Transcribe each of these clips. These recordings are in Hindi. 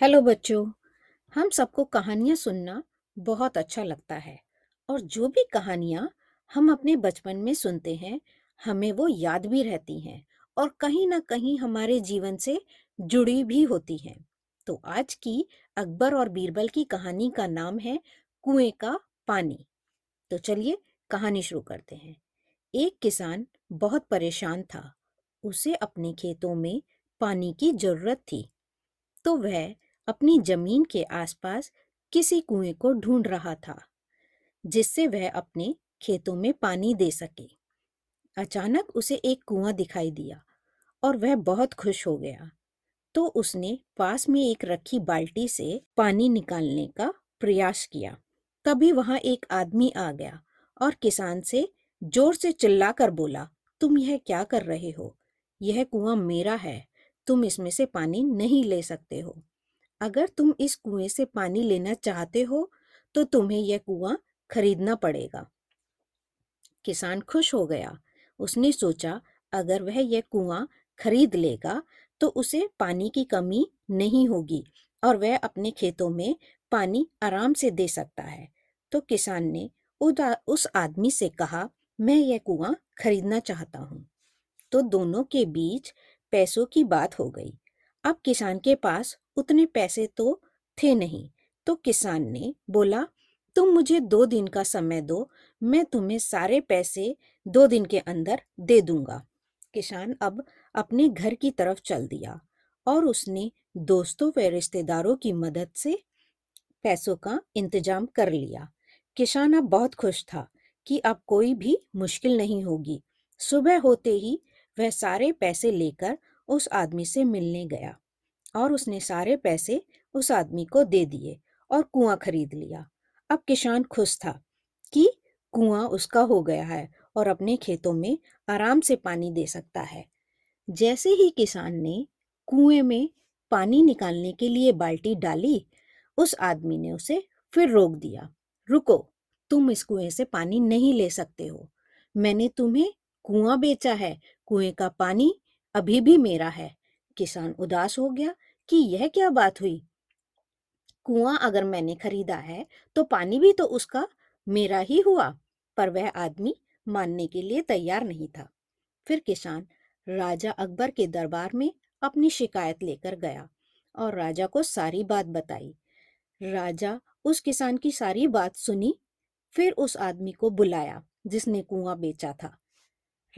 हेलो बच्चों, हम सबको कहानियाँ सुनना बहुत अच्छा लगता है और जो भी कहानियाँ हम अपने बचपन में सुनते हैं, हमें वो याद भी रहती हैं और कहीं ना कहीं हमारे जीवन से जुड़ी भी होती हैं। तो आज की अकबर और बीरबल की कहानी का नाम है कुएँ का पानी। तो चलिए कहानी शुरू करते हैं। एक किसान बहुत परेशान था, उसे अपने खेतों में पानी की ज़रूरत थी। तो वह अपनी ज़मीन के आसपास किसी कुएँ को ढूंढ रहा था, जिससे वह अपने खेतों में पानी दे सके। अचानक उसे एक कुआँ दिखाई दिया और वह बहुत खुश हो गया। तो उसने पास में एक रखी बाल्टी से पानी निकालने का प्रयास किया। तभी वहाँ एक आदमी आ गया और किसान से ज़ोर से चिल्लाकर बोला, तुम यह क्या कर रहे हो? यह कुआँ मेरा है, तुम इसमें से पानी नहीं ले सकते हो। अगर तुम इस कुएँ से पानी लेना चाहते हो तो तुम्हें यह कुआँ खरीदना पड़ेगा। किसान खुश हो गया। उसने सोचा, अगर वह यह कुआँ खरीद लेगा तो उसे पानी की कमी नहीं होगी और वह अपने खेतों में पानी आराम से दे सकता है। तो किसान ने उस आदमी से कहा, मैं यह कुआँ खरीदना चाहता हूँ। तो दोनों के बीच पैसों की बात हो गई। अब किसान के पास उतने पैसे तो थे नहीं। तो किसान ने बोला, तुम मुझे दो दिन का समय दो, मैं तुम्हें सारे पैसे दो दिन के अंदर दे दूँगा। किसान अब अपने घर की तरफ़ चल दिया और उसने दोस्तों व रिश्तेदारों की मदद से पैसों का इंतज़ाम कर लिया। किसान अब बहुत खुश था कि अब कोई भी मुश्किल नहीं होगी। सुबह होते ही वह सारे पैसे लेकर उस आदमी से मिलने गया और उसने सारे पैसे उस आदमी को दे दिए और कुआँ खरीद लिया। अब किसान खुश था कि कुआँ उसका हो गया है और अपने खेतों में आराम से पानी दे सकता है। जैसे ही किसान ने कुएँ में पानी निकालने के लिए बाल्टी डाली, उस आदमी ने उसे फिर रोक दिया। रुको, तुम इस कुएँ से पानी नहीं ले सकते हो। मैंने तुम्हें कुआँ बेचा है। कुएँ का पानी अभी भी मेरा है। किसान उदास हो गया कि यह क्या बात हुई? कुआँ अगर मैंने खरीदा है तो पानी भी तो उसका मेरा ही हुआ, पर वह आदमी मानने के लिए तैयार नहीं था। फिर किसान राजा अकबर के दरबार में अपनी शिकायत लेकर गया और राजा को सारी बात बताई। राजा उस किसान की सारी बात सुनी, फिर उस आदमी को बुलाया, जिसने कुआँ बेचा था।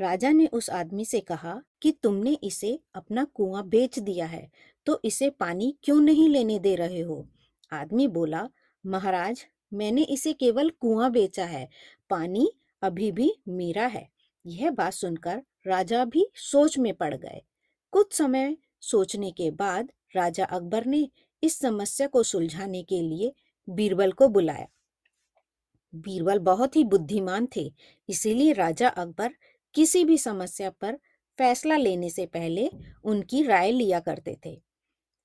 राजा ने उस आदमी से कहा कि तुमने इसे अपना कुआँ बेच दिया है तो इसे पानी क्यों नहीं लेने दे रहे हो? आदमी बोला, महाराज, मैंने इसे केवल कुआँ बेचा है, पानी अभी भी मेरा है। यह बात सुनकर राजा भी सोच में पड़ गए। कुछ समय सोचने के बाद राजा अकबर ने इस समस्या को सुलझाने के लिए बीरबल को बुलाया। बीरबल बहुत ही बुद्धिमान थे, इसीलिए राजा अकबर किसी भी समस्या पर फैसला लेने से पहले उनकी राय लिया करते थे।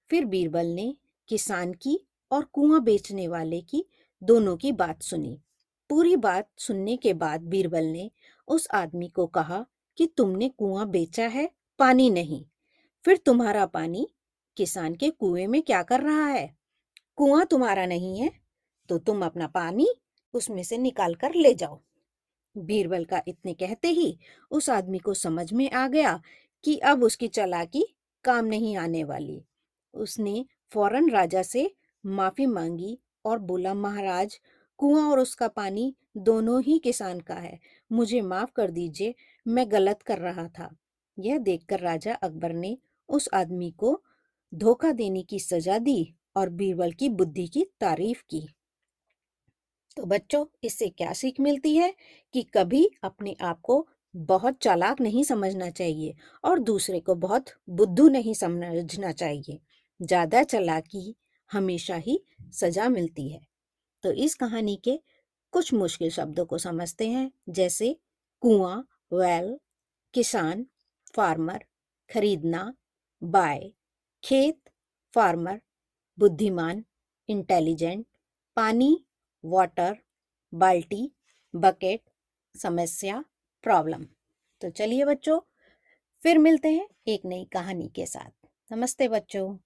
फिर बीरबल ने किसान की और कुआँ बेचने वाले की दोनों की बात सुनी। पूरी बात सुनने के बाद बीरबल ने उस आदमी को कहा कि, तुमने कुआँ बेचा है, पानी नहीं। फिर तुम्हारा पानी किसान के कुएँ में क्या कर रहा है? कुआँ तुम्हारा नहीं है तो तुम अपना पानी उसमें से निकाल कर ले जाओ। बीरबल का इतने कहते ही उस आदमी को समझ में आ गया कि अब उसकी चलाकी काम नहीं आने वाली। उसने फ़ौरन राजा से माफ़ी मांगी और बोला, महाराज, कुआँ और उसका पानी दोनों ही किसान का है। मुझे माफ़ कर दीजिए, मैं गलत कर रहा था। यह देखकर राजा अकबर ने उस आदमी को धोखा देने की सजा दी और बीरबल की बुद्धि की तारीफ़ की। तो बच्चों, इससे क्या सीख मिलती है? कि कभी अपने आप को बहुत चालाक नहीं समझना चाहिए और दूसरे को बहुत बुद्धू नहीं समझना चाहिए। ज़्यादा चालाकी हमेशा ही सजा मिलती है। तो इस कहानी के कुछ मुश्किल शब्दों को समझते हैं, जैसे कुआँ, वेल, किसान, फार्मर, खरीदना, बाय, खेत, फार्मर, बुद्धिमान, इंटेलिजेंट, पानी वाटर बाल्टी बकेट समस्या प्रॉब्लम तो चलिए बच्चों, फिर मिलते हैं एक नई कहानी के साथ। नमस्ते बच्चों।